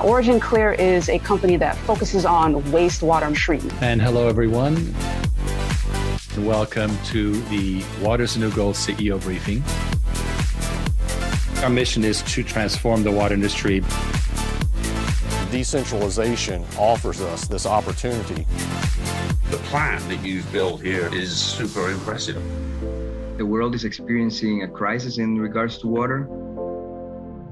Origin Clear is a company that focuses on wastewater treatment. And hello, everyone. Welcome to the Water's New Gold CEO briefing. Our mission is to transform the water industry. Decentralization offers us this opportunity. The plan that you've built here is super impressive. The world is experiencing a crisis in regards to water.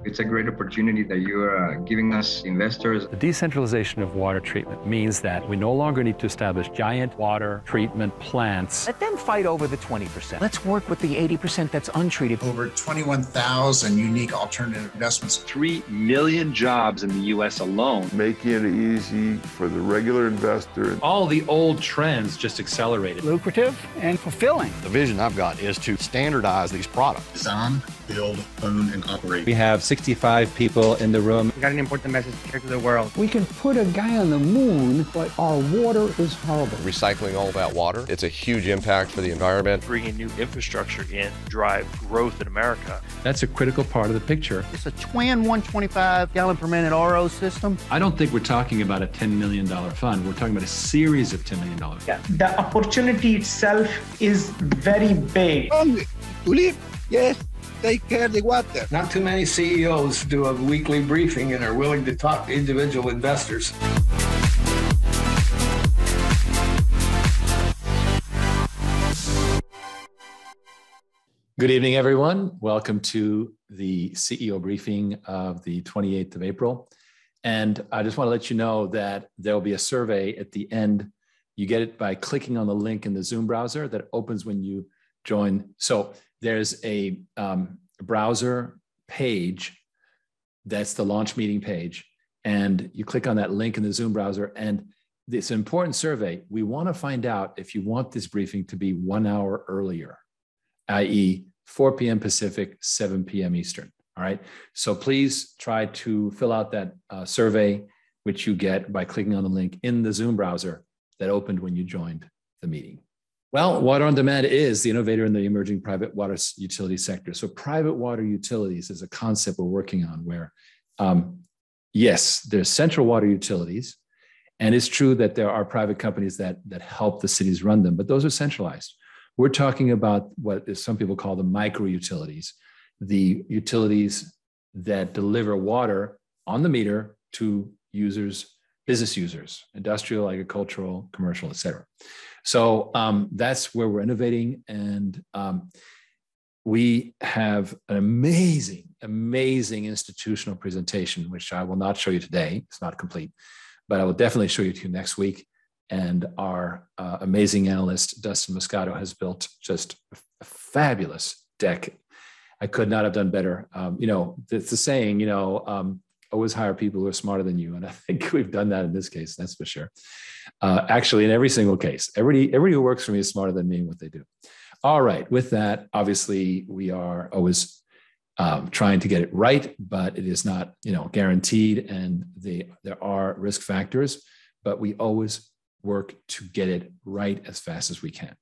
It's a great opportunity that you are uh, giving us investors. The decentralization of water treatment means that we no longer need to establish giant water treatment plants. Let them fight over the 20%. Let's work with the 80% that's untreated. Over 21,000 unique alternative investments. 3 million jobs in the U.S. alone. Making it easy for the regular investor. All the old trends just accelerated. Lucrative and fulfilling. The vision I've got is to standardize these products. Design, build, own, and operate. We have 65 people in the room. We got an important message to share to the world. We can put a guy on the moon, but our water is horrible. Recycling all that water, it's a huge impact for the environment. Bringing new infrastructure in, drive growth in America. That's a critical part of the picture. It's a twin 125 gallon per minute RO system. I don't think we're talking about a $10 million fund. We're talking about a series of $10 million. Yeah, the opportunity itself is very big. Only to live, yes, take care of the water. Not too many CEOs do a weekly briefing and are willing to talk to individual investors. Good evening, everyone. Welcome to the CEO briefing of the 28th of April. And I just want to let you know that there will be a survey at the end. You get it by clicking on the link in the Zoom browser that opens when you join. So there's a um, browser page that's the launch meeting page. And you click on that link in the Zoom browser. And it's an important survey. We want to find out if you want this briefing to be one hour earlier, i.e., 4 p.m. Pacific, 7 p.m. Eastern. All right. So please try to fill out that uh, survey, which you get by clicking on the link in the Zoom browser that opened when you joined the meeting. Well, Water on Demand is the innovator in the emerging private water utility sector. So, private water utilities is a concept we're working on where, um, yes, there's central water utilities, and it's true that there are private companies that, that help the cities run them, but those are centralized. We're talking about what some people call the micro utilities, the utilities that deliver water on the meter to users, business users, industrial, agricultural, commercial, et cetera. So um, that's where we're innovating. And um, we have an amazing, amazing institutional presentation, which I will not show you today. It's not complete, but I will definitely show you to next week. And our uh, amazing analyst, Dustin Moscato, has built just a fabulous deck. I could not have done better. Um, you know, it's the saying, you know, um, always hire people who are smarter than you. And I think we've done that in this case, that's for sure. Uh, actually, in every single case, everybody, everybody who works for me is smarter than me in what they do. All right, with that, obviously, we are always um, trying to get it right, but it is not, you know, guaranteed, and they, there are risk factors, but we always work to get it right as fast as we can.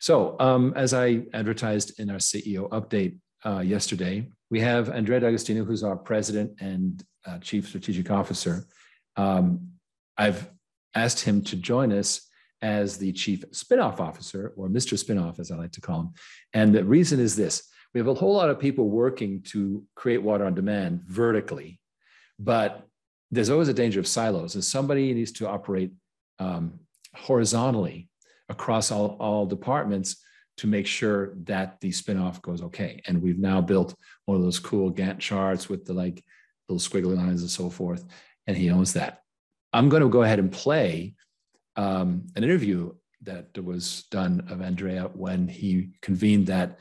So, um, as I advertised in our CEO update uh, yesterday, we have Andrea D'Agostino, who's our president and uh, chief strategic officer. Um, I've asked him to join us as the chief spinoff officer, or Mr. Spinoff, as I like to call him. And the reason is this we have a whole lot of people working to create water on demand vertically, but there's always a danger of silos, and somebody needs to operate um, horizontally across all, all departments to make sure that the spinoff goes okay. And we've now built one of those cool Gantt charts with the like little squiggly lines and so forth, and he owns that. I'm going to go ahead and play um, an interview that was done of Andrea when he convened that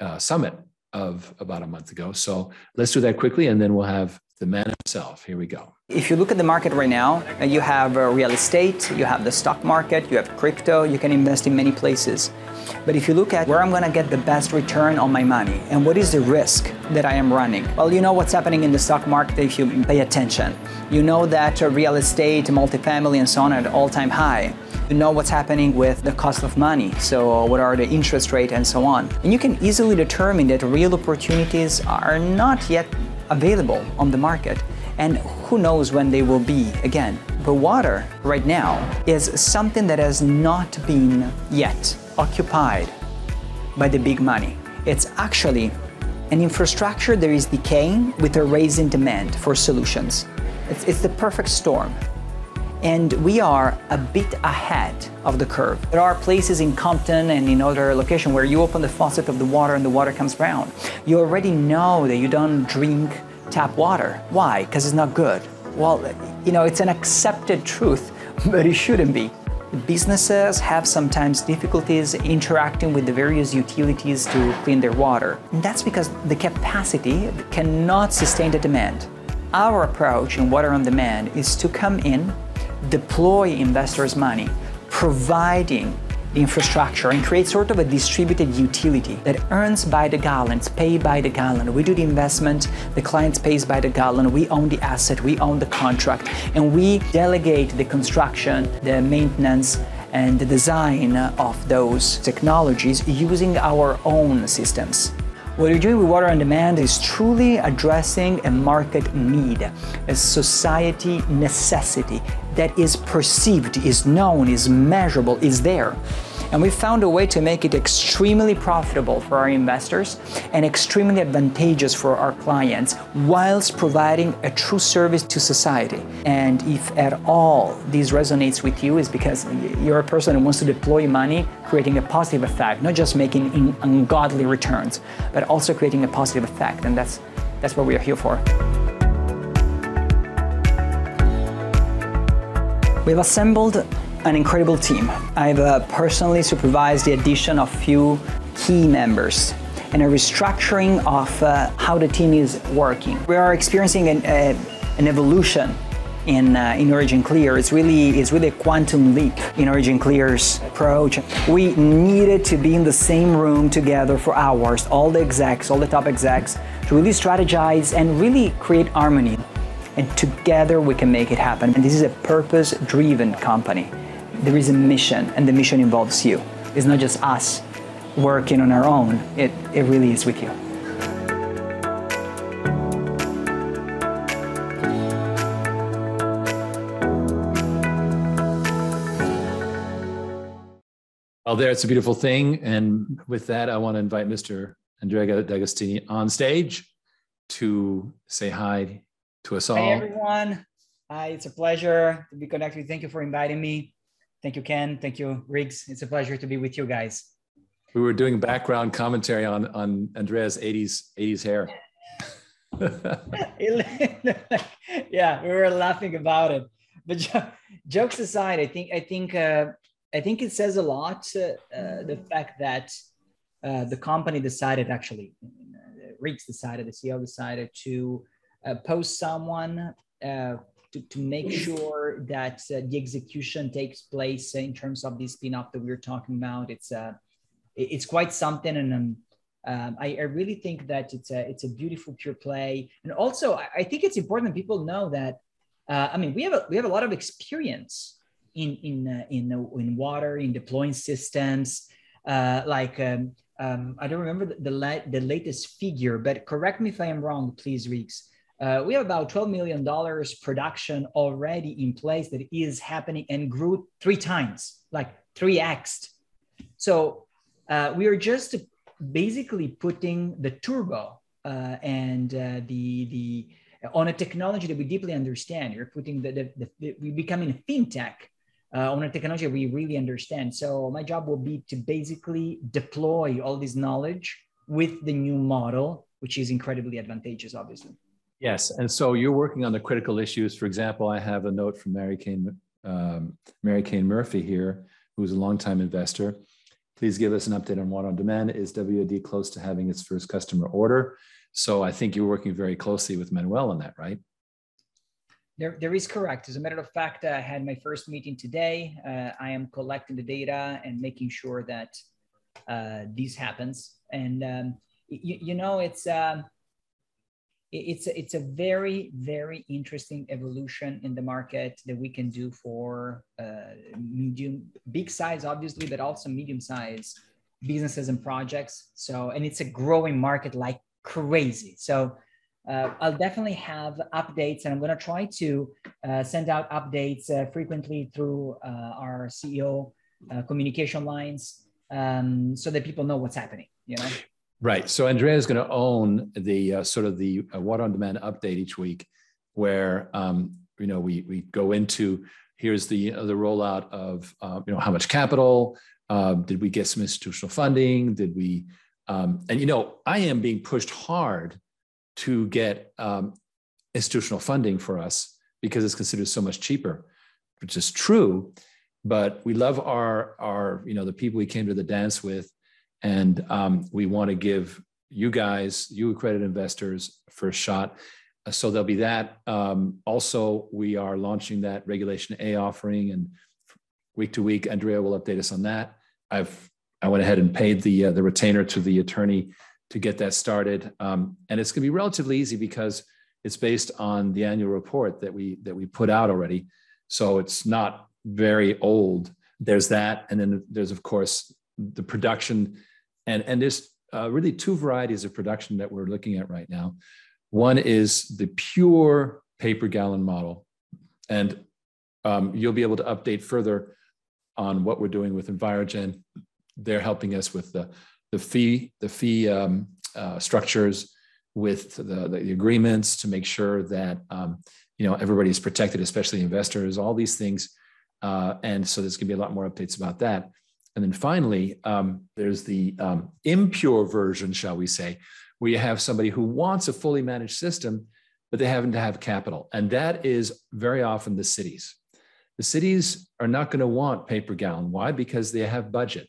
uh, summit of about a month ago. So let's do that quickly, and then we'll have the man himself. Here we go. If you look at the market right now, uh, you have uh, real estate, you have the stock market, you have crypto, you can invest in many places. But if you look at where I'm going to get the best return on my money and what is the risk that I am running, well, you know what's happening in the stock market if you pay attention. You know that uh, real estate, multifamily, and so on are at all-time high. You know what's happening with the cost of money, so what are the interest rate and so on. And you can easily determine that real opportunities are not yet available on the market. And who knows when they will be again. But water, right now, is something that has not been yet occupied by the big money. It's actually an infrastructure that is decaying with a raising demand for solutions. It's, it's the perfect storm. And we are a bit ahead of the curve. There are places in Compton and in other locations where you open the faucet of the water and the water comes brown. You already know that you don't drink tap water. Why? Because it's not good. Well, you know, it's an accepted truth, but it shouldn't be. Businesses have sometimes difficulties interacting with the various utilities to clean their water. And that's because the capacity cannot sustain the demand. Our approach in Water on Demand is to come in, deploy investors' money, providing infrastructure and create sort of a distributed utility that earns by the gallons, pay by the gallon. We do the investment, the client pays by the gallon, we own the asset, we own the contract, and we delegate the construction, the maintenance, and the design of those technologies using our own systems. What you're doing with Water on Demand is truly addressing a market need, a society necessity that is perceived, is known, is measurable, is there. And we found a way to make it extremely profitable for our investors and extremely advantageous for our clients whilst providing a true service to society. And if at all this resonates with you is because you're a person who wants to deploy money, creating a positive effect, not just making ungodly returns, but also creating a positive effect. And that's that's what we are here for. We've assembled an incredible team. I've uh, personally supervised the addition of few key members and a restructuring of uh, how the team is working. We are experiencing an, an evolution in, uh, in OriginClear. It's really, it's really a quantum leap in OriginClear's approach. We needed to be in the same room together for hours, all the execs, all the top execs, to really strategize and really create harmony. And together we can make it happen. And this is a purpose driven company there is a mission, and the mission involves you. It's not just us working on our own, it, it really is with you. Well, there, it's a beautiful thing. And with that, I want to invite Mr. Andrea D'Agostini on stage to say hi to us all. Hey, everyone. Hi, it's a pleasure to be connected. Thank you for inviting me. Thank you, Ken. Thank you, Riggs. It's a pleasure to be with you guys. We were doing background commentary on on Andrea's 80s 80s hair. yeah, we were laughing about it. But jo- jokes aside, I think I think uh, I think it says a lot. Uh, the fact that uh, the company decided, actually, Riggs decided, the CEO decided to uh, post someone uh, to, to make sure that uh, the execution takes place in terms of this spin-off that we are talking about. It's uh, it's quite something, and um, um, I, I, really think that it's a it's a beautiful pure play, and also I, I think it's important that people know that. Uh, I mean, we have a, we have a lot of experience in in uh, in uh, in water in deploying systems. Uh, like um, um, I don't remember the the, la- the latest figure, but correct me if I am wrong, please, Riggs. Uh, we have about $12 million production already in place that is happening and grew three times, like 3x. So uh, we are just basically putting the turbo uh, and uh, the, the on a technology that we deeply understand. You're putting the, the, the, the we're becoming a fintech uh, on a technology we really understand. So my job will be to basically deploy all this knowledge with the new model, which is incredibly advantageous, obviously. Yes, and so you're working on the critical issues. For example, I have a note from Mary Kane, um, Mary Kane Murphy here, who's a longtime investor. Please give us an update on Water on Demand. Is WOD close to having its first customer order? So I think you're working very closely with Manuel on that, right? There, there is correct. As a matter of fact, I had my first meeting today. Uh, I am collecting the data and making sure that uh, this happens. And um, you, you know, it's um, it's a, it's a very very interesting evolution in the market that we can do for uh, medium big size obviously but also medium size businesses and projects so and it's a growing market like crazy so uh, I'll definitely have updates, and I'm going to try to uh, send out updates uh, frequently through uh, our CEO uh, communication lines, um, so that people know what's happening. You know. Right. So Andrea is going to own the uh, sort of the water on demand update each week, where um, you know we we go into here's the the rollout of you know how much capital did we get some institutional funding did we um, and you know I am being pushed hard to get um, institutional funding for us because it's considered so much cheaper, which is true. But we love our our you know the people we came to the dance with, and um, we want to give you guys, you accredited investors, first shot. So there'll be that. Um, also, we are launching that Regulation A offering, and week to week, Andrea will update us on that. I've I went ahead and paid the uh, the retainer to the attorney to get that started. Um, and it's going to be relatively easy because it's based on the annual report that we that we put out already. So it's not very old. There's that, and then there's of course the production, and and there's uh, really two varieties of production that we're looking at right now. One is the pure pay per gallon model, and um, you'll be able to update further on what we're doing with Envirogen. They're helping us with the the fee the fee um, uh, structures with the, the, agreements to make sure that um, you know everybody is protected, especially investors. All these things, uh, and so there's going to be a lot more updates about that. And then finally, um, there's the um, impure version, shall we say, where you have somebody who wants a fully managed system, but they happen to have capital, and that is very often the cities. The cities are not going to want pay per gallon. Why? Because they have budget,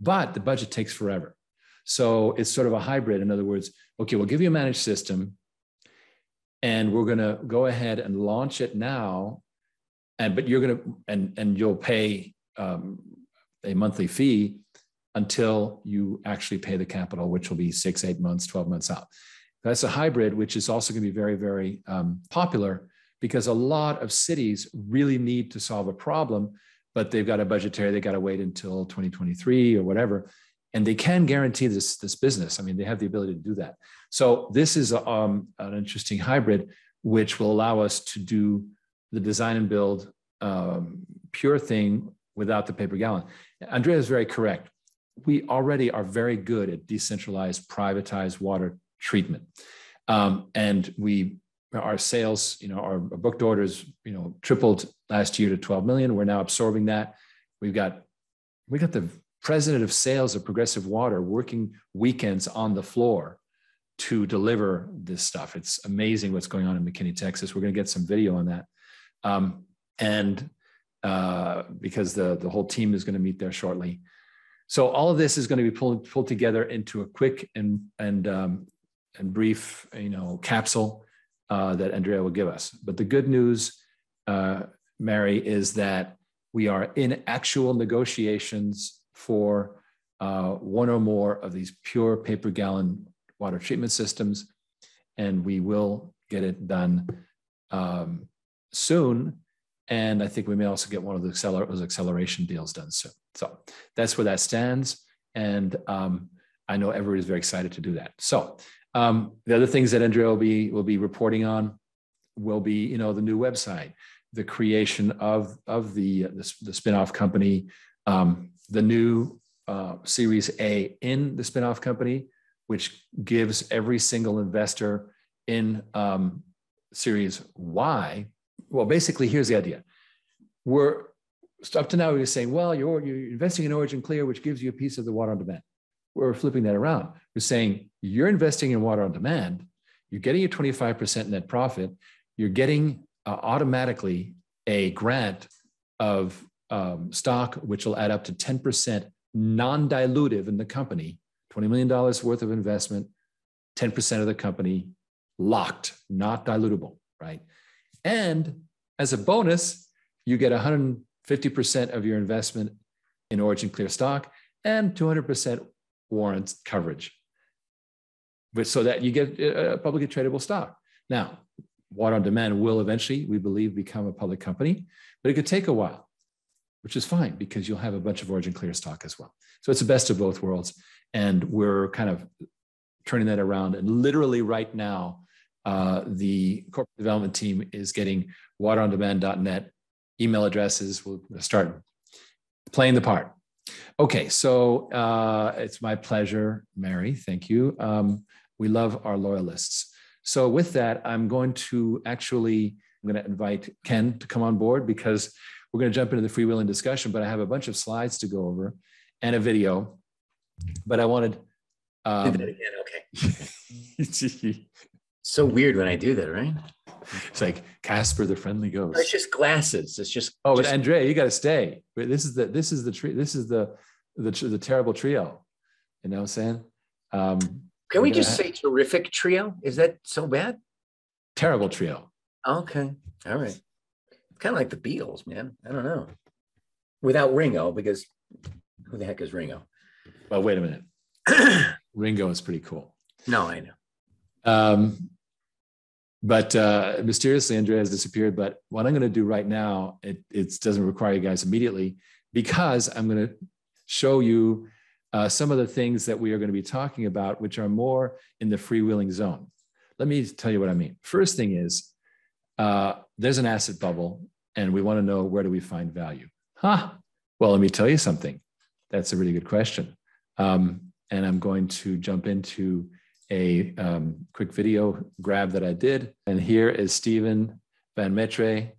but the budget takes forever. So it's sort of a hybrid. In other words, okay, we'll give you a managed system and we're going to go ahead and launch it now. And, but you're going to, and, and you'll pay um, a monthly fee until you actually pay the capital, which will be six, eight months, 12 months out. That's a hybrid, which is also going to be very, very um, popular because a lot of cities really need to solve a problem, but they've got a budgetary, they got to wait until 2023 or whatever and they can guarantee this this business. I mean, they have the ability to do that. So this is a, um, an interesting hybrid, which will allow us to do the design and build um, pure thing without the pay per gallon. Andrea is very correct. We already are very good at decentralized, privatized water treatment, um, and we our sales, you know, our booked orders, you know, tripled last year to 12 million. We're now absorbing that. We've got we got the president of sales of Progressive Water working weekends on the floor to deliver this stuff. It's amazing what's going on in McKinney, Texas. We're going to get some video on that. Um, and uh, because the, the whole team is going to meet there shortly. So all of this is going to be pulled, pulled together into a quick and, and, um, and brief, you know, capsule uh, that Andrea will give us. But the good news, uh, Mary, is that we are in actual negotiations for uh, one or more of these pure pay per gallon water treatment systems. And we will get it done um, soon. And I think we may also get one of those acceleration deals done soon. So that's where that stands. And um, I know everybody's very excited to do that. So um, the other things that Andrea will be will be reporting on will be, you know, the new website, the creation of of the the, the spinoff company, um, the new uh, Series A in the spinoff company, which gives every single investor in um, Series Y. Well, basically, here's the idea: we're up to now we're saying, well, you're you're investing in Origin Clear, which gives you a piece of the water on demand. We're flipping that around. We're saying you're investing in water on demand. You're getting a 25% net profit. You're getting uh, automatically a grant of um, stock, which will add up to 10% non dilutive in the company, $20 million worth of investment, 10% of the company locked, not dilutable, right? And as a bonus, you get 150% of your investment in Origin Clear stock and 200% warrants coverage, but so that you get a publicly tradable stock. Now, Water on Demand will eventually, we believe, become a public company, but it could take a while which is fine because you'll have a bunch of origin clear stock as well. So it's the best of both worlds. And we're kind of turning that around. And literally right now, uh, the corporate development team is getting waterondemand.net email addresses. We'll start playing the part. Okay, so uh, it's my pleasure, Mary. Thank you. Um, we love our loyalists. So with that, I'm going to actually I'm going to invite Ken to come on board because we're going to jump into the freewheeling discussion. But I have a bunch of slides to go over and a video. But I wanted. Um, do that again. Okay. so weird when I do that, right? It's like Casper the Friendly Ghost. It's just glasses. It's just. Oh, just... but Andrea, you got to stay. This is the this is the tree. This is the the the terrible trio. You know what I'm saying? Um, Can we just have... say terrific trio? Is that so bad? Terrible trio. Okay. All right. It's kind of like the Beatles, man. I don't know. Without Ringo, because who the heck is Ringo? Well, wait a minute. Ringo is pretty cool. No, I know. Um, but uh, mysteriously, Andrea has disappeared. But what I'm going to do right now, it, it doesn't require you guys immediately because I'm going to show you uh, some of the things that we are going to be talking about, which are more in the freewheeling zone. Let me tell you what I mean. First thing is uh, there's an asset bubble, and we want to know where do we find value? Huh? Well, let me tell you something. That's a really good question. Um, and I'm going to jump into a um, quick video grab that I did. And here is Steven Van Metre.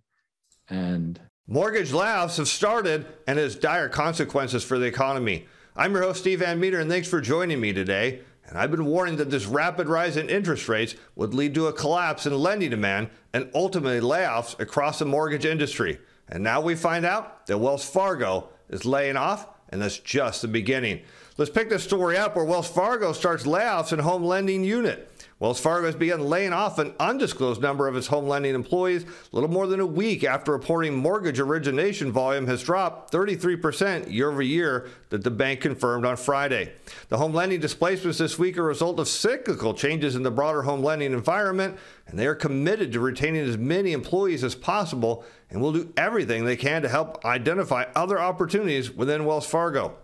And mortgage layoffs have started and has dire consequences for the economy. I'm your host, Steve Van Metre, and thanks for joining me today. And I've been warning that this rapid rise in interest rates would lead to a collapse in lending demand and ultimately layoffs across the mortgage industry. And now we find out that Wells Fargo is laying off, and that's just the beginning. Let's pick this story up where Wells Fargo starts layoffs in home lending unit. Wells Fargo has begun laying off an undisclosed number of its home lending employees a little more than a week after reporting mortgage origination volume has dropped 33% year over year that the bank confirmed on Friday. The home lending displacements this week are a result of cyclical changes in the broader home lending environment, and they are committed to retaining as many employees as possible and will do everything they can to help identify other opportunities within Wells Fargo.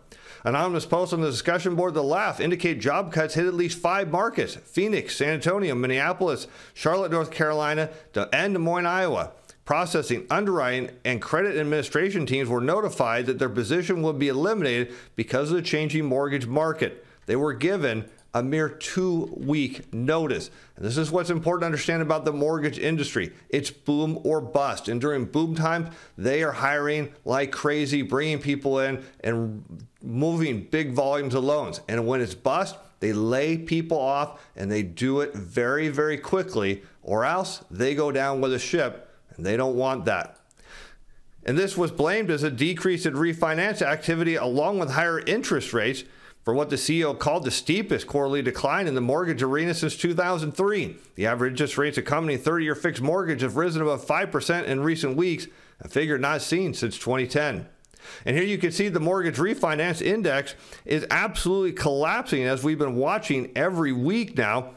Anonymous posts on the discussion board The Layoff indicate job cuts hit at least five markets Phoenix, San Antonio, Minneapolis, Charlotte, North Carolina, and Des Moines, Iowa. Processing, underwriting, and credit administration teams were notified that their position would be eliminated because of the changing mortgage market. They were given a mere two week notice. And this is what's important to understand about the mortgage industry it's boom or bust. And during boom times, they are hiring like crazy, bringing people in and moving big volumes of loans. And when it's bust, they lay people off and they do it very, very quickly, or else they go down with a ship, and they don't want that. And this was blamed as a decrease in refinance activity along with higher interest rates for what the CEO called the steepest quarterly decline in the mortgage arena since 2003. The average interest rates accompanying 30 year fixed mortgage have risen above 5% in recent weeks, a figure not seen since 2010. And here you can see the mortgage refinance index is absolutely collapsing as we've been watching every week now.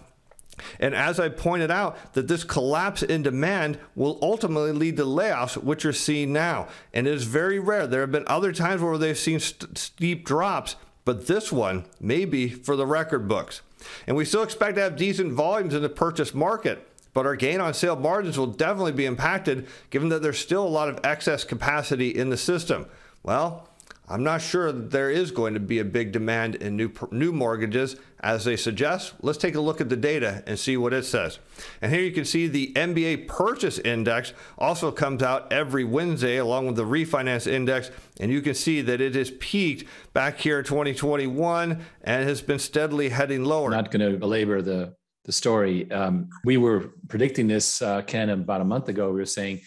And as I pointed out, that this collapse in demand will ultimately lead to layoffs, which you're seeing now. And it is very rare. There have been other times where they've seen st- steep drops, but this one may be for the record books. And we still expect to have decent volumes in the purchase market, but our gain on sale margins will definitely be impacted given that there's still a lot of excess capacity in the system. Well, I'm not sure that there is going to be a big demand in new new mortgages as they suggest. Let's take a look at the data and see what it says. And here you can see the MBA purchase index also comes out every Wednesday along with the refinance index and you can see that it has peaked back here in 2021 and has been steadily heading lower. I'm not going to belabor the the story. Um, we were predicting this uh, Ken about a month ago. We were saying,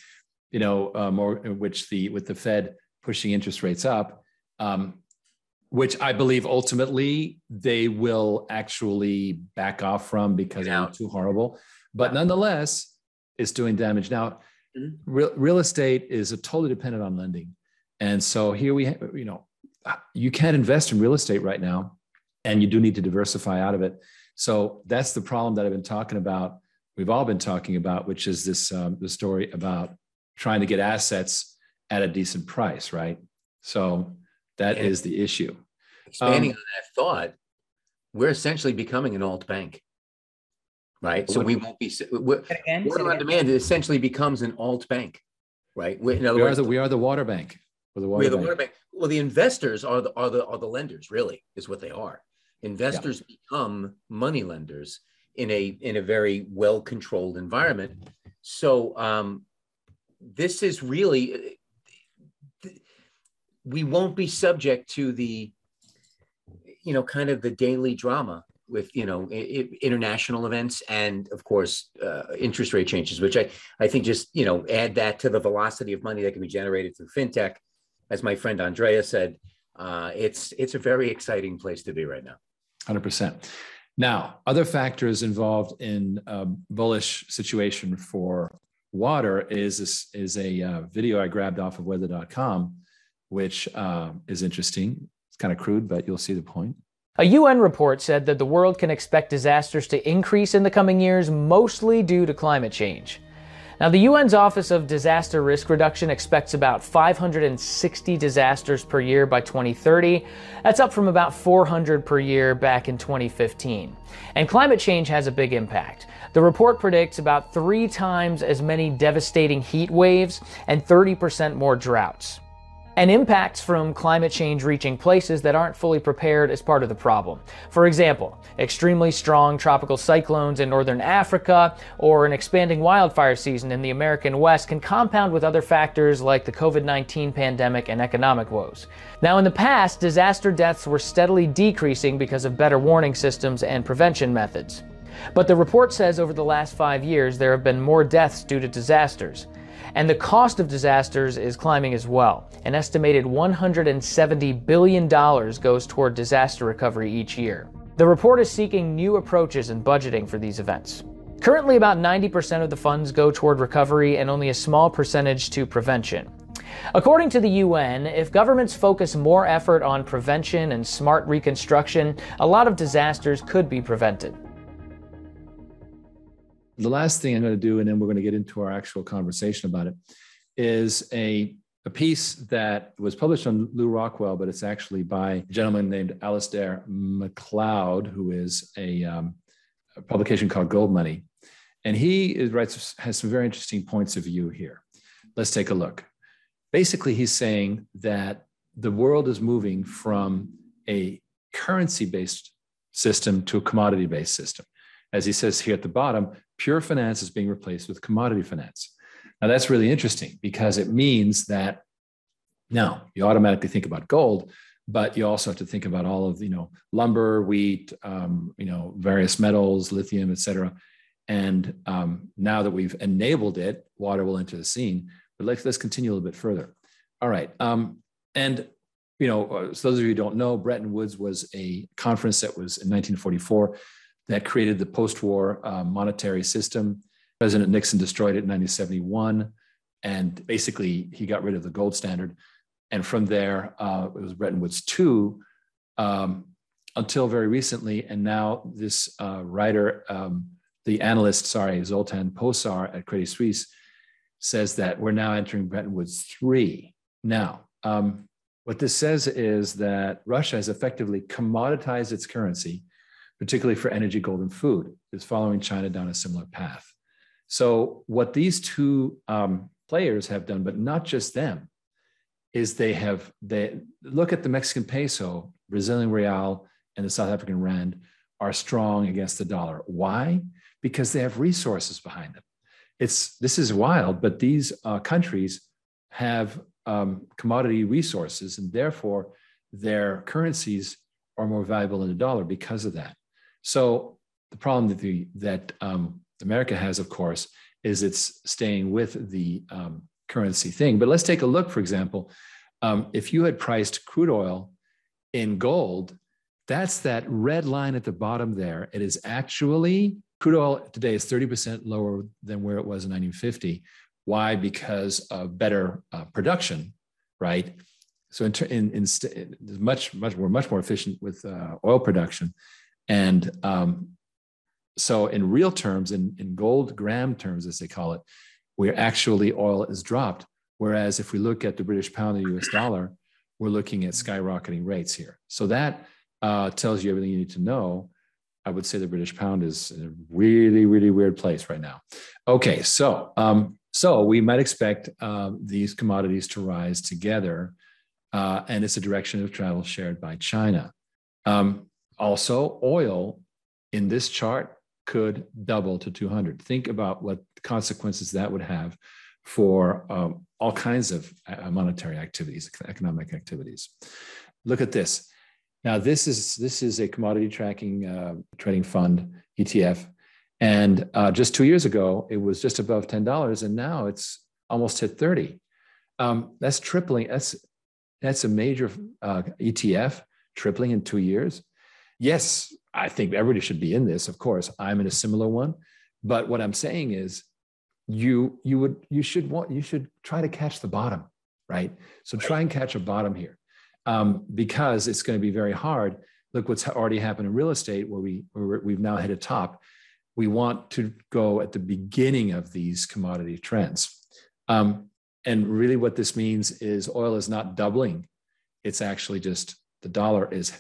you know, uh, more which the with the Fed pushing interest rates up um, which I believe ultimately they will actually back off from because they're too horrible. But nonetheless, it's doing damage. Now, mm-hmm. real, real estate is totally dependent on lending. And so here we, have, you know, you can't invest in real estate right now, and you do need to diversify out of it. So that's the problem that I've been talking about. We've all been talking about, which is this um, the story about trying to get assets at a decent price, right? So that and is the issue. Expanding um, on that thought, we're essentially becoming an alt bank. right? So we won't be again, water on demand. It essentially becomes an alt bank, right? In other we words, are the, we are the water bank. We're the water, we're the bank. water bank. Well, the investors are the are the are the lenders. Really, is what they are. Investors yeah. become money lenders in a in a very well controlled environment. So um, this is really we won't be subject to the you know kind of the daily drama with you know international events and of course uh, interest rate changes which i i think just you know add that to the velocity of money that can be generated through fintech. As my friend andrea said uh, it's it's a very exciting place to be right now. 100% now other factors involved in a bullish situation for water is is a uh, video i grabbed off of weather.com which uh, is interesting it's kind of crude but you'll see the point a UN report said that the world can expect disasters to increase in the coming years, mostly due to climate change. Now, the UN's Office of Disaster Risk Reduction expects about 560 disasters per year by 2030. That's up from about 400 per year back in 2015. And climate change has a big impact. The report predicts about three times as many devastating heat waves and 30% more droughts and impacts from climate change reaching places that aren't fully prepared as part of the problem. For example, extremely strong tropical cyclones in northern Africa or an expanding wildfire season in the American West can compound with other factors like the COVID 19 pandemic and economic woes. Now, in the past, disaster deaths were steadily decreasing because of better warning systems and prevention methods. But the report says over the last five years there have been more deaths due to disasters. And the cost of disasters is climbing as well. An estimated $170 billion goes toward disaster recovery each year. The report is seeking new approaches in budgeting for these events. Currently, about 90% of the funds go toward recovery and only a small percentage to prevention. According to the UN, if governments focus more effort on prevention and smart reconstruction, a lot of disasters could be prevented the last thing I'm going to do, and then we're going to get into our actual conversation about it, is a, a piece that was published on Lew Rockwell, but it's actually by a gentleman named Alasdair Macleod, who is a, um, a publication called Gold Money. And he is, writes, has some very interesting points of view here. Let's take a look. Basically, he's saying that the world is moving from a currency based system to a commodity based system. As he says here at the bottom, pure finance is being replaced with commodity finance. Now, that's really interesting because it means that now you automatically think about gold, but you also have to think about all of you know lumber, wheat, um, you know various metals, lithium, et cetera. And um, now that we've enabled it, water will enter the scene. But let's let's continue a little bit further. All right, um, and you know, uh, so those of you who don't know, Bretton Woods was a conference that was in 1944 that created the post-war uh, monetary system. President Nixon destroyed it in 1971, and basically he got rid of the gold standard. And from there, uh, it was Bretton Woods two um, until very recently. And now this uh, writer, um, the analyst, sorry, Zoltan Pozsar at Credit Suisse, says that we're now entering Bretton Woods three. Now, um, what this says is that Russia has effectively commoditized its currency particularly for energy, gold, and food, is following China down a similar path. So, what these two um, players have done, but not just them, is they have they look at the Mexican peso, Brazilian real, and the South African rand are strong against the dollar. Why? Because they have resources behind them. It's this is wild, but these uh, countries have um, commodity resources, and therefore their currencies are more valuable than the dollar because of that. So the problem that the that um, America has, of course, is it's staying with the um, currency thing. But let's take a look, for example, um, if you had priced crude oil in gold, that's that red line at the bottom there. It is actually crude oil today is 30% lower than where it was in 1950. Why? Because of better uh, production, right? So in, in, in, much much we're much more efficient with uh, oil production. And um, so, in real terms, in, in gold gram terms, as they call it, where actually oil is dropped. Whereas if we look at the British pound and US dollar, we're looking at skyrocketing rates here. So that uh, tells you everything you need to know I would say the British pound is in a really, really weird place right now. Okay, so um, so we might expect uh, these commodities to rise together, uh, and it's a direction of travel shared by China. Um, also, oil in this chart could double to 200. Think about what consequences that would have for um, all kinds of uh, monetary activities, economic activities. Look at this. Now, this is this is a commodity tracking uh, trading fund ETF, and uh, just two years ago it was just above ten dollars, and now it's almost hit thirty. Um, that's tripling. That's that's a major uh, ETF tripling in two years. Yes, I think everybody should be in this. Of course, I'm in a similar one, but what I'm saying is, you you would you should want you should try to catch the bottom, right? So try and catch a bottom here um, because it's going to be very hard. Look what's already happened in real estate, where we where we've now hit a top. We want to go at the beginning of these commodity trends, um, and really what this means is oil is not doubling; it's actually just the dollar is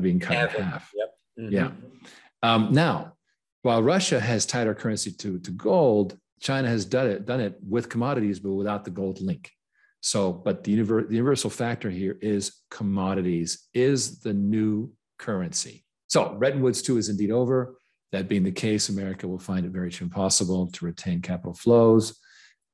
being cut in half. Yep. Mm-hmm. Yeah. Um, now, while Russia has tied our currency to, to gold, China has done it, done it with commodities, but without the gold link. So, but the, univer- the universal factor here is commodities is the new currency. So, Bretton Woods 2 is indeed over. That being the case, America will find it very impossible to retain capital flows.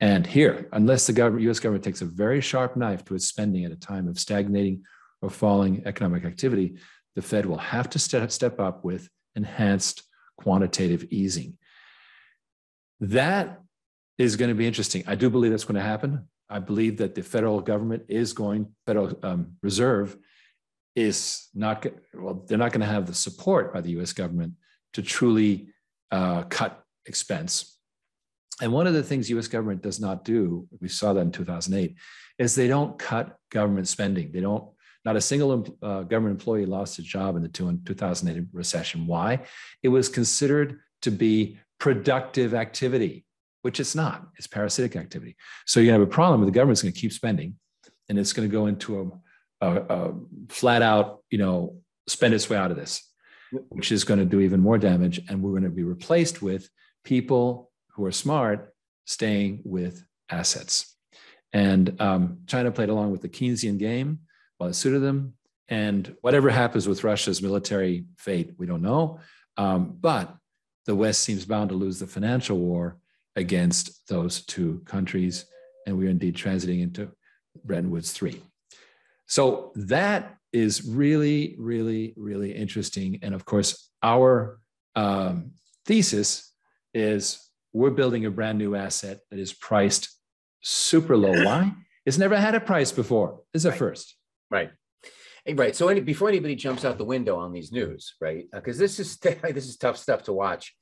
And here, unless the government, US government takes a very sharp knife to its spending at a time of stagnating or falling economic activity, the Fed will have to step, step up with enhanced quantitative easing. That is going to be interesting. I do believe that's going to happen. I believe that the federal government is going, Federal um, Reserve is not, well, they're not going to have the support by the US government to truly uh, cut expense. And one of the things US government does not do, we saw that in 2008, is they don't cut government spending. They don't, not a single uh, government employee lost a job in the 2008 recession. Why? It was considered to be productive activity which it's not. It's parasitic activity. So you have a problem where the government's going to keep spending, and it's going to go into a, a, a flat out, you know, spend its way out of this, which is going to do even more damage. And we're going to be replaced with people who are smart staying with assets. And um, China played along with the Keynesian game it suited them. And whatever happens with Russia's military fate, we don't know. Um, but the West seems bound to lose the financial war against those two countries. And we're indeed transiting into Bretton Woods 3. So that is really, really, really interesting. And of course, our um, thesis is we're building a brand new asset that is priced super low. Why? It's never had a price before. It's a first. Right. Right. So any, before anybody jumps out the window on these news, right? Because uh, this is this is tough stuff to watch.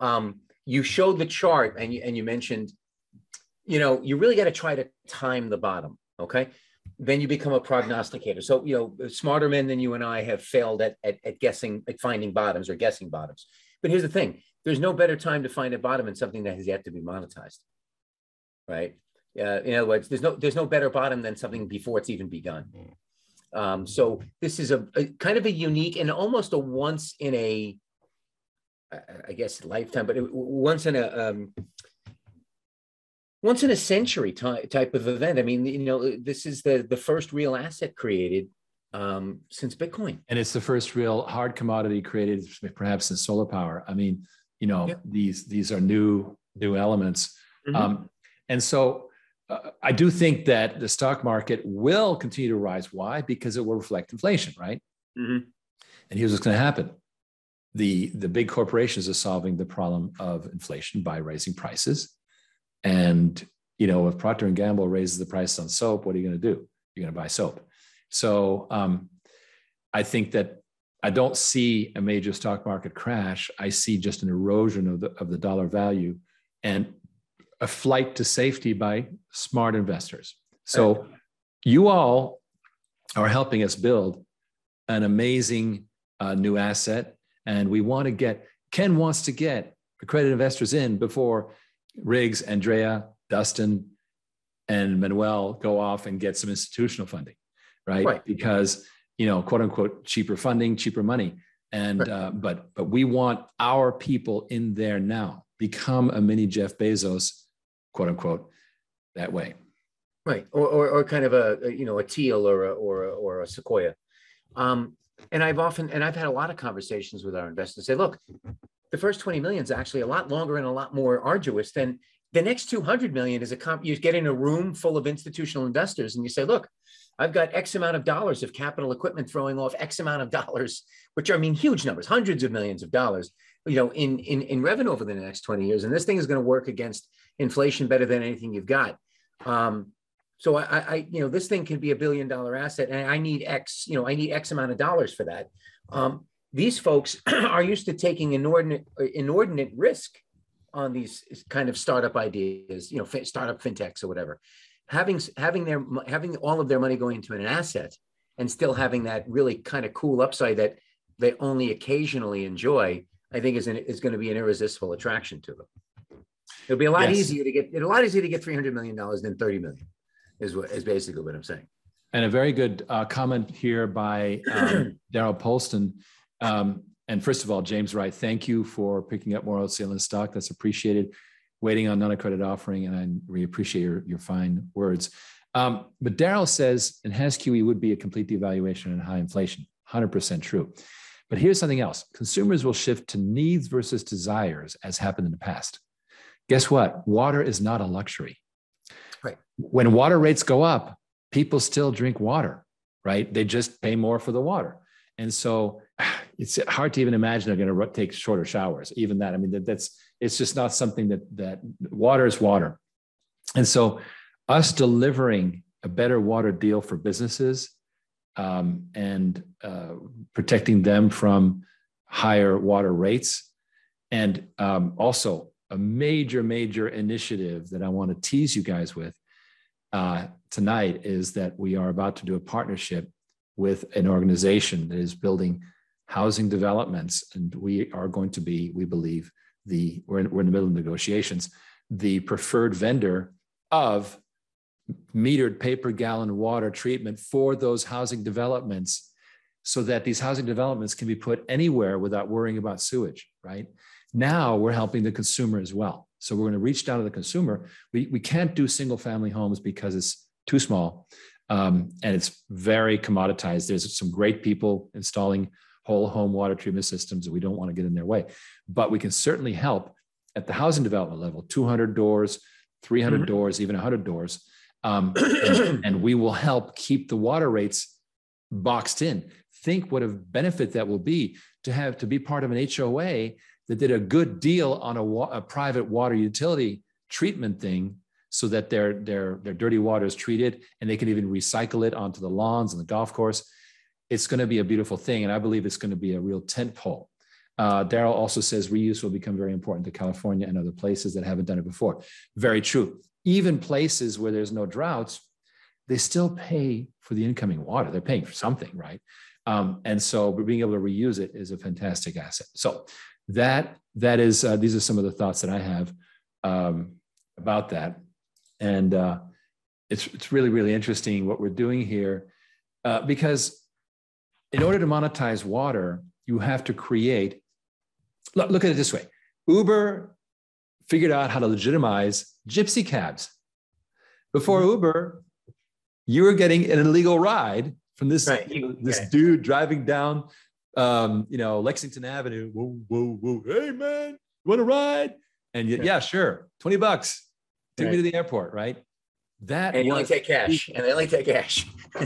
Um, you showed the chart and you, and you mentioned, you know, you really got to try to time the bottom. Okay. Then you become a prognosticator. So, you know, smarter men than you and I have failed at, at, at guessing, at finding bottoms or guessing bottoms. But here's the thing there's no better time to find a bottom in something that has yet to be monetized. Right. Uh, in other words, there's no there's no better bottom than something before it's even begun. Um, so this is a, a, kind of a unique and almost a once in a I guess lifetime, but once in a um, once in a century ty- type of event. I mean, you know, this is the the first real asset created um, since Bitcoin, and it's the first real hard commodity created, perhaps in solar power. I mean, you know, yeah. these these are new new elements, mm-hmm. um, and so. I do think that the stock market will continue to rise. Why? Because it will reflect inflation, right? Mm-hmm. And here's what's going to happen the the big corporations are solving the problem of inflation by raising prices and you know if procter and gamble raises the price on soap what are you going to do you're going to buy soap so um, i think that i don't see a major stock market crash i see just an erosion of the, of the dollar value and a flight to safety by smart investors so you all are helping us build an amazing uh, new asset and we want to get, Ken wants to get accredited investors in before Riggs, Andrea, Dustin, and Manuel go off and get some institutional funding, right? right? Because, you know, quote unquote, cheaper funding, cheaper money. And uh, but but we want our people in there now. Become a mini Jeff Bezos, quote unquote, that way. Right, or, or, or kind of a, a, you know a Thiel or a, or a, or a sequoia. Um, and I've often and I've had a lot of conversations with our investors. Say, look, the first 20 million is actually a lot longer and a lot more arduous than the next 200 million is a comp you get in a room full of institutional investors and you say look i've got x amount of dollars of capital equipment throwing off x amount of dollars which are i mean huge numbers hundreds of millions of dollars you know in in, in revenue over the next 20 years and this thing is going to work against inflation better than anything you've got. Um, so I, I you know this thing can be a billion dollar asset and i need x you know i need x amount of dollars for that. Um, these folks are used to taking inordinate inordinate risk on these kind of startup ideas, you know, startup fintechs or whatever, having having their having all of their money going into an asset and still having that really kind of cool upside that they only occasionally enjoy, I think is an, is going to be an irresistible attraction to them. It'll be a lot yes. easier to get a lot easier to get three hundred million dollars than thirty million, is what is basically what I'm saying. And a very good uh, comment here by um, Daryl Polston. Um, and first of all, James Wright, thank you for picking up more OCLN stock. That's appreciated. Waiting on non-accredited offering, and I really appreciate your, your fine words. Um, but Daryl says enhanced QE would be a complete devaluation and high inflation. 100% true. But here's something else consumers will shift to needs versus desires, as happened in the past. Guess what? Water is not a luxury. Right. When water rates go up, people still drink water, right? They just pay more for the water. And so it's hard to even imagine they're going to take shorter showers. Even that, I mean, that, that's it's just not something that that water is water. And so, us delivering a better water deal for businesses um, and uh, protecting them from higher water rates, and um, also a major, major initiative that I want to tease you guys with uh, tonight is that we are about to do a partnership with an organization that is building housing developments, and we are going to be, we believe, the we're in, we're in the middle of negotiations, the preferred vendor of metered pay per gallon water treatment for those housing developments so that these housing developments can be put anywhere without worrying about sewage, right? Now we're helping the consumer as well. So we're going to reach down to the consumer. We, we can't do single family homes because it's too small um, and it's very commoditized. There's some great people installing whole home water treatment systems, and we don't want to get in their way. But we can certainly help at the housing development level 200 doors, 300 mm-hmm. doors, even 100 doors. Um, and, and we will help keep the water rates boxed in. Think what a benefit that will be to have to be part of an HOA that did a good deal on a, a private water utility treatment thing so that their, their, their dirty water is treated and they can even recycle it onto the lawns and the golf course it's going to be a beautiful thing. And I believe it's going to be a real tent pole. Uh, Daryl also says reuse will become very important to California and other places that haven't done it before. Very true. Even places where there's no droughts, they still pay for the incoming water. They're paying for something, right? Um, and so being able to reuse it is a fantastic asset. So that that is uh, these are some of the thoughts that I have um, about that, and uh, it's it's really really interesting what we're doing here uh, because in order to monetize water, you have to create. Look, look at it this way Uber figured out how to legitimize gypsy cabs. Before mm-hmm. Uber, you were getting an illegal ride from this, right. this dude driving down um, you know, Lexington Avenue. Whoa, whoa, whoa. Hey man, you want to ride? And you, yeah. yeah, sure. 20 bucks. Take right. me to the airport, right? That and you only take cash. And they only take cash.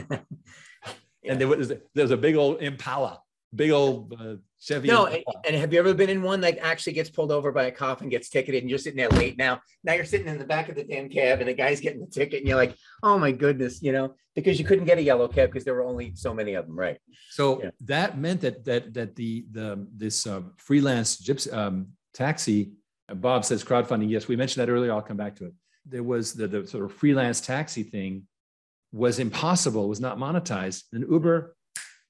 and there was there was a big old Impala, big old uh, Chevy. No, and, and, have you ever been in one that actually gets pulled over by a cop and gets ticketed, and you're sitting there late now? Now you're sitting in the back of the damn cab, and the guy's getting the ticket, and you're like, oh my goodness, you know, because you couldn't get a yellow cab because there were only so many of them, right? So yeah. that meant that that that the the this uh, freelance gypsy um, taxi. Uh, Bob says crowdfunding. Yes, we mentioned that earlier. I'll come back to it. There was the, the sort of freelance taxi thing was impossible, was not monetized. And Uber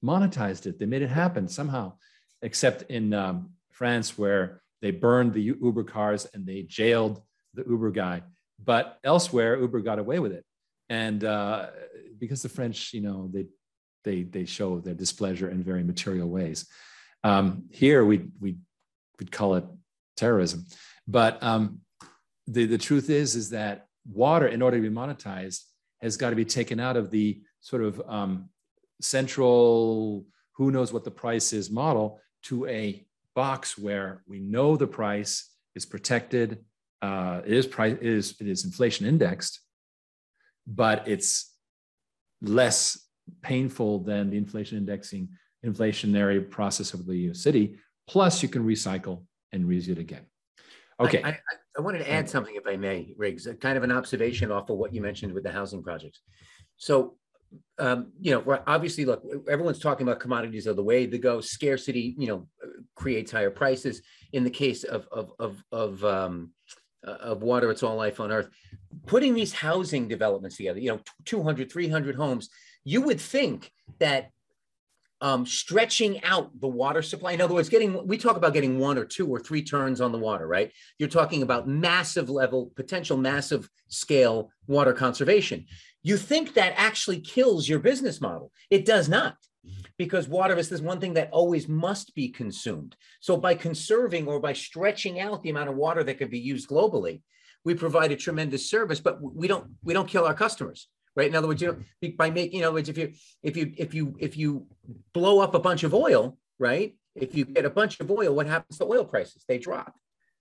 monetized it. They made it happen somehow, except in um, France where they burned the Uber cars and they jailed the Uber guy. But elsewhere, Uber got away with it. And uh, because the French, you know, they, they, they show their displeasure in very material ways. Um, here we we we'd call it terrorism, but um, the the truth is is that water, in order to be monetized, has got to be taken out of the sort of um, central who knows what the price is model to a box where we know the price is protected, uh, it is price it is it is inflation indexed, but it's less painful than the inflation indexing inflationary process of the city. Plus, you can recycle and reuse it again. Okay. I, I, I wanted to add something, if I may, Riggs, kind of an observation off of what you mentioned with the housing projects. So, um, you know, obviously, look, everyone's talking about commodities are the way to go. Scarcity, you know, creates higher prices. In the case of of of of um, uh, of water, it's all life on earth. Putting these housing developments together, you know, 200, 300 homes, you would think that um, stretching out the water supply. In other words, getting we talk about getting one or two or three turns on the water, right? You're talking about massive level, potential massive scale water conservation. You think that actually kills your business model. It does not, mm-hmm. because water is this one thing that always must be consumed. So by conserving or by stretching out the amount of water that could be used globally, we provide a tremendous service, but we don't we don't kill our customers right? In other words, you mm-hmm. know, by making, in other words, if you if you if you if you blow up a bunch of oil, right? If you get a bunch of oil, what happens to oil prices? They drop,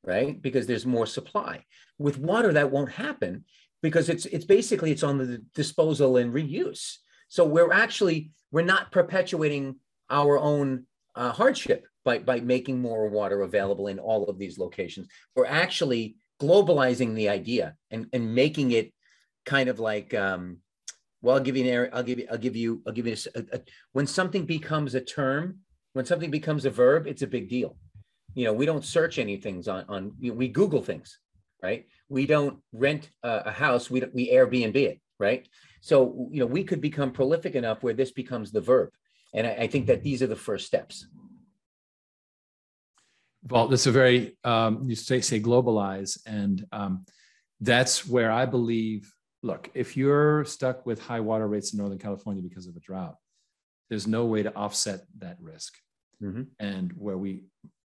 right? Because there's more supply. With water, that won't happen because it's it's basically it's on the disposal and reuse. So we're actually we're not perpetuating our own uh, hardship by by making more water available in all of these locations. We're actually globalizing the idea and and making it kind of like um, well, I'll give you an area. I'll give you. I'll give you. I'll give you. A, a, when something becomes a term, when something becomes a verb, it's a big deal. You know, we don't search anything on on. You know, we Google things, right? We don't rent a, a house. We we Airbnb it, right? So you know, we could become prolific enough where this becomes the verb, and I, I think that these are the first steps. Well, that's a very um, you say say globalize, and um, that's where I believe look, if you're stuck with high water rates in Northern California because of a drought, there's no way to offset that risk. Mm-hmm. And where we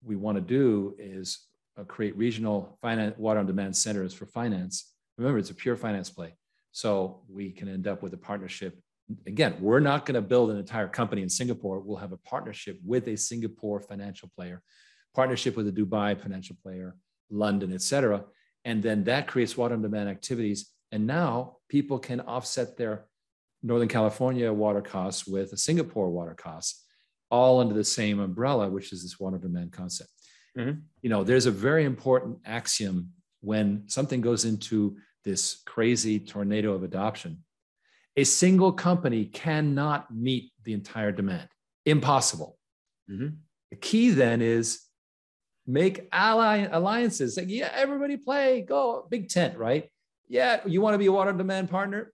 we want to do is Uh, create regional finance water on demand centers for finance. Remember, it's a pure finance play. So we can end up with a partnership. Again, we're not going to build an entire company in Singapore. We'll have a partnership with a Singapore financial player, partnership with a Dubai financial player, London, et cetera. And then that creates water on demand activities and now people can offset their Northern California water costs with a Singapore water costs, all under the same umbrella, which is this water on demand concept. Mm-hmm. You know, there's a very important axiom when something goes into this crazy tornado of adoption. A single company cannot meet the entire demand. Impossible. Mm-hmm. The key then is make ally alliances. Like, yeah, everybody play, go, big tent, right? yeah, you want to be a water demand partner,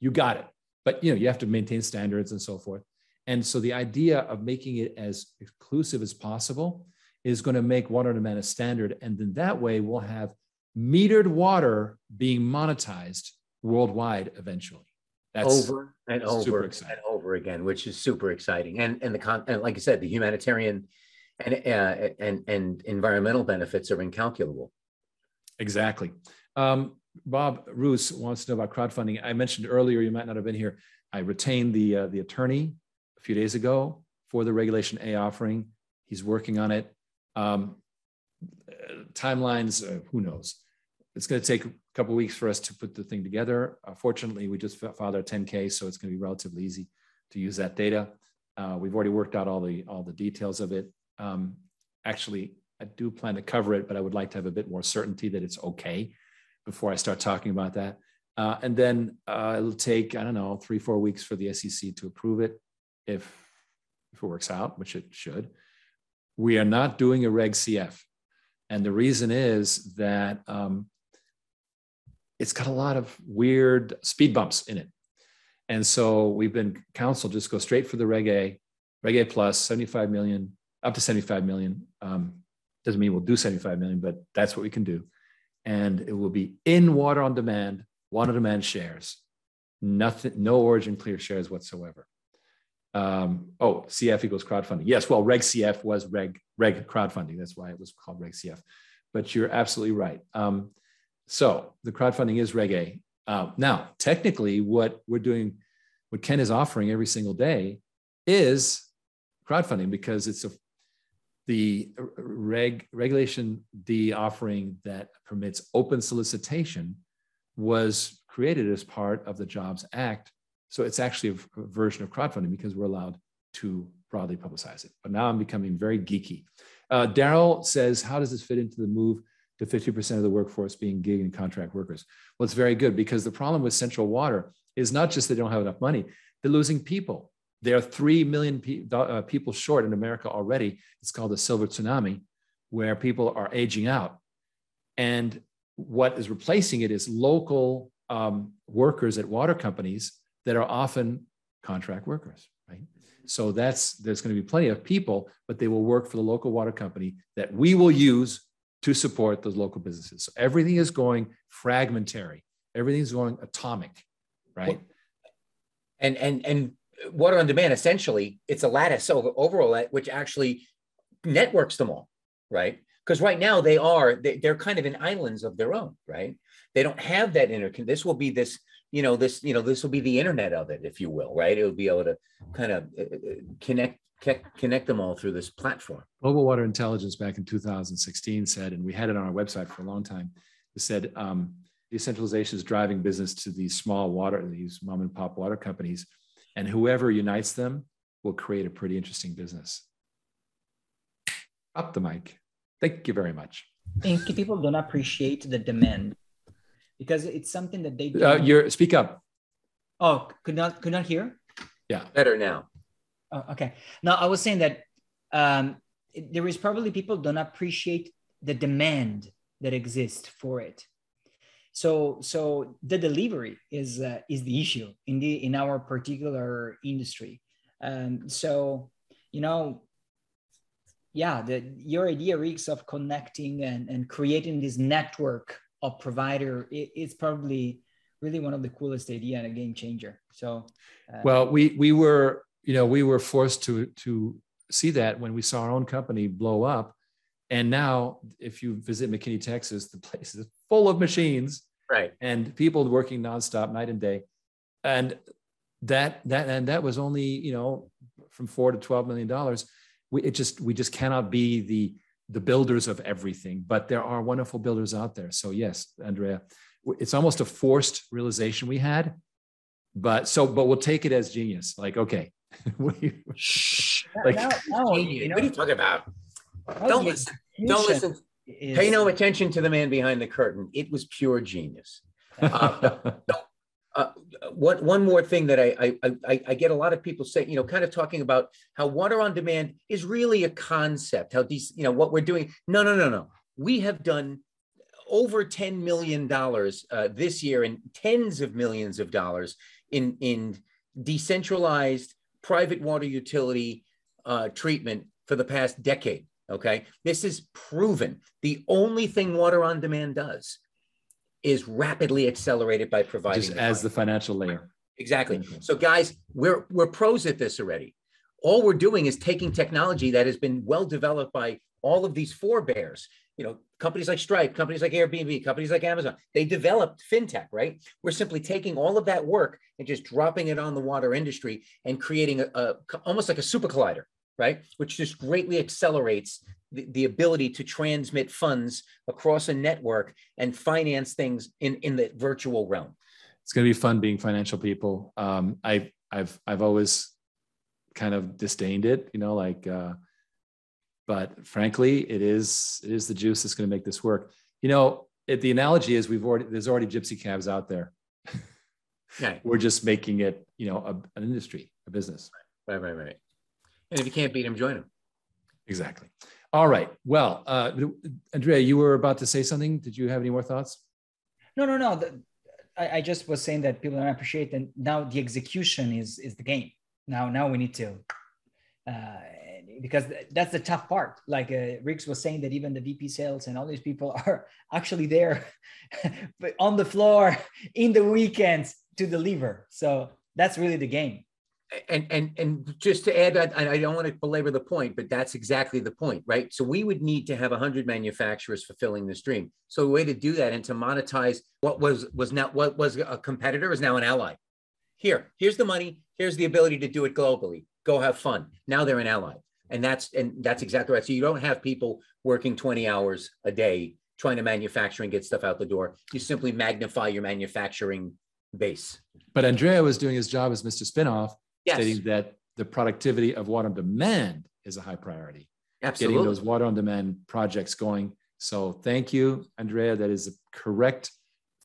you got it. But you know, you have to maintain standards and so forth. And so the idea of making it as exclusive as possible is going to make water demand a standard. And then that way we'll have metered water being monetized worldwide eventually. That's over and over and over again, which is super exciting. And and the con and like I said, the humanitarian and uh, and and environmental benefits are incalculable. Exactly. Um, Bob Roos wants to know about crowdfunding. I mentioned earlier, you might not have been here. I retained the uh, the attorney a few days ago for the Regulation A offering. He's working on it. Um, timelines, uh, who knows? It's going to take a couple weeks for us to put the thing together. Uh, fortunately, we just filed our 10K, so it's going to be relatively easy to use that data. Uh, we've already worked out all the all the details of it. Um, actually, I do plan to cover it, but I would like to have a bit more certainty that it's okay before I start talking about that. Uh, and then uh, it'll take, I don't know, three, four weeks for the SEC to approve it if, if it works out, which it should. We are not doing a Reg CF. And the reason is that um, it's got a lot of weird speed bumps in it. And so we've been counseled just go straight for the Reg A, Reg A plus 75 million, up to 75 million. Um, doesn't mean we'll do 75 million, but that's what we can do and it will be in water on demand, water on demand shares, nothing, no OriginClear shares whatsoever. Um, oh, CF equals crowdfunding. Yes, well, Reg CF was Reg Reg crowdfunding. That's why it was called Reg CF. But you're absolutely right. Um, so the crowdfunding is Reg A. Uh, now, technically, what we're doing, what Ken is offering every single day, is crowdfunding because it's a the reg regulation D offering that permits open solicitation was created as part of the Jobs Act. So it's actually a, version of crowdfunding because we're allowed to broadly publicize it. But now I'm becoming very geeky. Uh, Daryl says, how does this fit into the move to 50% of the workforce being gig and contract workers? Well, it's very good because the problem with Central Water is not just they don't have enough money, they're losing people. There are 3 million pe- uh, people short in America already. It's called the silver tsunami, where people are aging out. And what is replacing it is local um, workers at water companies that are often contract workers, right? So that's there's going to be plenty of people, but they will work for the local water company that we will use to support those local businesses. So everything is going fragmentary. Everything's going atomic, right? And and and water on demand essentially it's a lattice overall which actually networks them all right because right now they are they, are kind of in islands of their own right they don't have that inter this will be this you know this you know this will be the internet of it if you will right it will be able to kind of uh, uh, connect connect them all through this platform global water intelligence back in 2016 said and we had it on our website for a long time it said um, decentralization is driving business to these small water these mom and pop water companies and whoever unites them will create a pretty interesting business. Up the mic. Thank you very much. I think people don't appreciate the demand because it's something that they. Uh, you're speak up. Oh, could not could not hear. Yeah, better now. Oh, okay. Now I was saying that um, there is probably people don't appreciate the demand that exists for it so so the delivery is uh, is the issue in the in our particular industry um, so you know yeah the your idea Riggs of connecting and, and creating this network of provider it, it's probably really one of the coolest idea and a game changer. So uh, well we we were you know we were forced to to see that when we saw our own company blow up. And now, if you visit McKinney, Texas, the place is full of machines, right, and people working nonstop, night and day, and that that and that was only you know from four to twelve million dollars. We it just we just cannot be the the builders of everything, but there are wonderful builders out there. So yes, Andrea, it's almost a forced realization we had, but so but we'll take it as genius. Like okay, we, like now, now, you know, what are you talking about? Don't listen. Don't listen. Is... Pay no attention to the man behind the curtain. It was pure genius. Uh, uh, one, one more thing that I, I, I, I, get a lot of people say, you know, kind of talking about how water on demand is really a concept, how these, you know, what we're doing. No, no, no, no. We have done over $10 million uh, this year and tens of millions of dollars in, in decentralized private water utility uh, treatment for the past decade. Okay. This is proven. The only thing water on demand does is rapidly accelerated by providing just as the financial layer. Exactly. Mm-hmm. So guys, we're we're pros at this already. All we're doing is taking technology that has been well developed by all of these forebears. You know, companies like Stripe, companies like Airbnb, companies like Amazon, they developed fintech, right? We're simply taking all of that work and just dropping it on the water industry and creating a, a almost like a super collider right? Which just greatly accelerates the, the ability to transmit funds across a network and finance things in, in the virtual realm. It's going to be fun being financial people. Um, I've, I've, I've always kind of disdained it, you know, like, uh, but frankly, it is, it is the juice that's going to make this work. You know, it, the analogy is we've already, there's already gypsy cabs out there. Right. We're just making it, you know, a, an industry, a business. Right, right, right. And if you can't beat him, join him. Exactly. All right. Well, uh, Andrea, you were about to say something. Did you have any more thoughts? No, no, no. The, I, I, just was saying that people don't appreciate, and now the execution is is the game. Now, now we need to, uh, because that's the tough part. Like uh, Riggs was saying that even the VP sales and all these people are actually there, on the floor in the weekends to deliver. So that's really the game and and and just to add that, I don't want to belabor the point, but that's exactly the point, right? So we would need to have hundred manufacturers fulfilling this dream. So a way to do that and to monetize what was was now what was a competitor is now an ally. Here, here's the money. Here's the ability to do it globally. Go have fun. Now they're an ally, and that's and that's exactly right. So you don't have people working twenty hours a day trying to manufacture and get stuff out the door. You simply magnify your manufacturing base. But Andrea was doing his job as Mr. Spinoff yes. stating that the productivity of water on demand is a high priority. Absolutely. Getting those water on demand projects going. So thank you, Andrea. That is the correct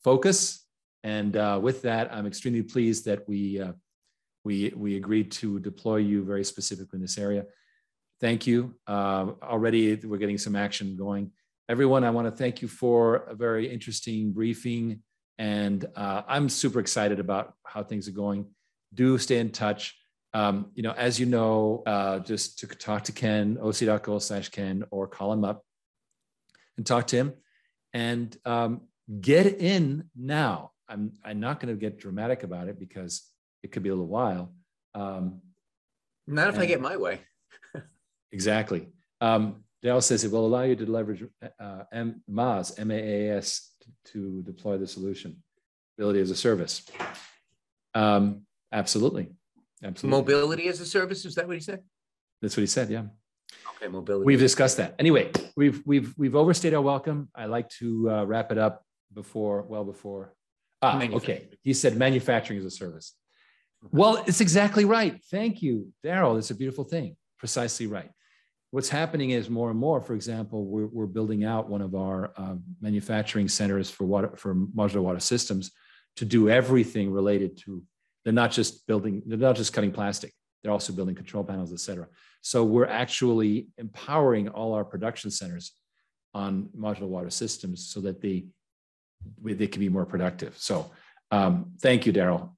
focus. And uh, with that, I'm extremely pleased that we uh, we we agreed to deploy you very specifically in this area. Thank you. Uh, already we're getting some action going. Everyone, I want to thank you for a very interesting briefing, and uh, I'm super excited about how things are going do stay in touch. Um, you know, as you know, uh, just to talk to Ken, oc.go slash Ken, or call him up and talk to him and um, get in now. I'm, I'm not going to get dramatic about it because it could be a little while. Um, not if and, I get my way. exactly. Um, Dale says it will allow you to leverage uh, M- MAAS, M-A-A-S, to deploy the solution, ability as a service. Um, Absolutely. Absolutely. Mobility as a service, is that what he said? That's what he said, yeah. Okay, mobility. We've discussed that. Anyway, we've we've we've overstayed our welcome. I like to uh, wrap it up before, well before. Ah, okay. He said manufacturing as a service. Well, it's exactly right. Thank you, Daryl. It's a beautiful thing. Precisely right. What's happening is more and more. For example, we're, we're building out one of our uh, manufacturing centers for water for modular water systems to do everything related to they're not just building, they're not just cutting plastic. They're also building control panels, et cetera. So we're actually empowering all our production centers on modular water systems so that they they can be more productive. So um, thank you, Daryl.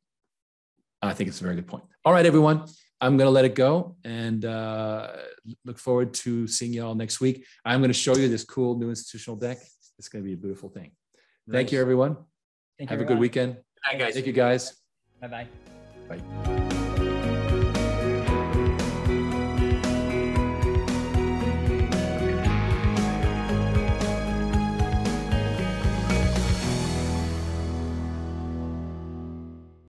I think it's a very good point. All right, everyone. I'm going to let it go and uh, look forward to seeing you all next week. I'm going to show you this cool new institutional deck. It's going to be a beautiful thing. Nice. Thank you, everyone. Thank Have you, a good weekend. Hi, guys. Thank you, guys. 拜拜，拜。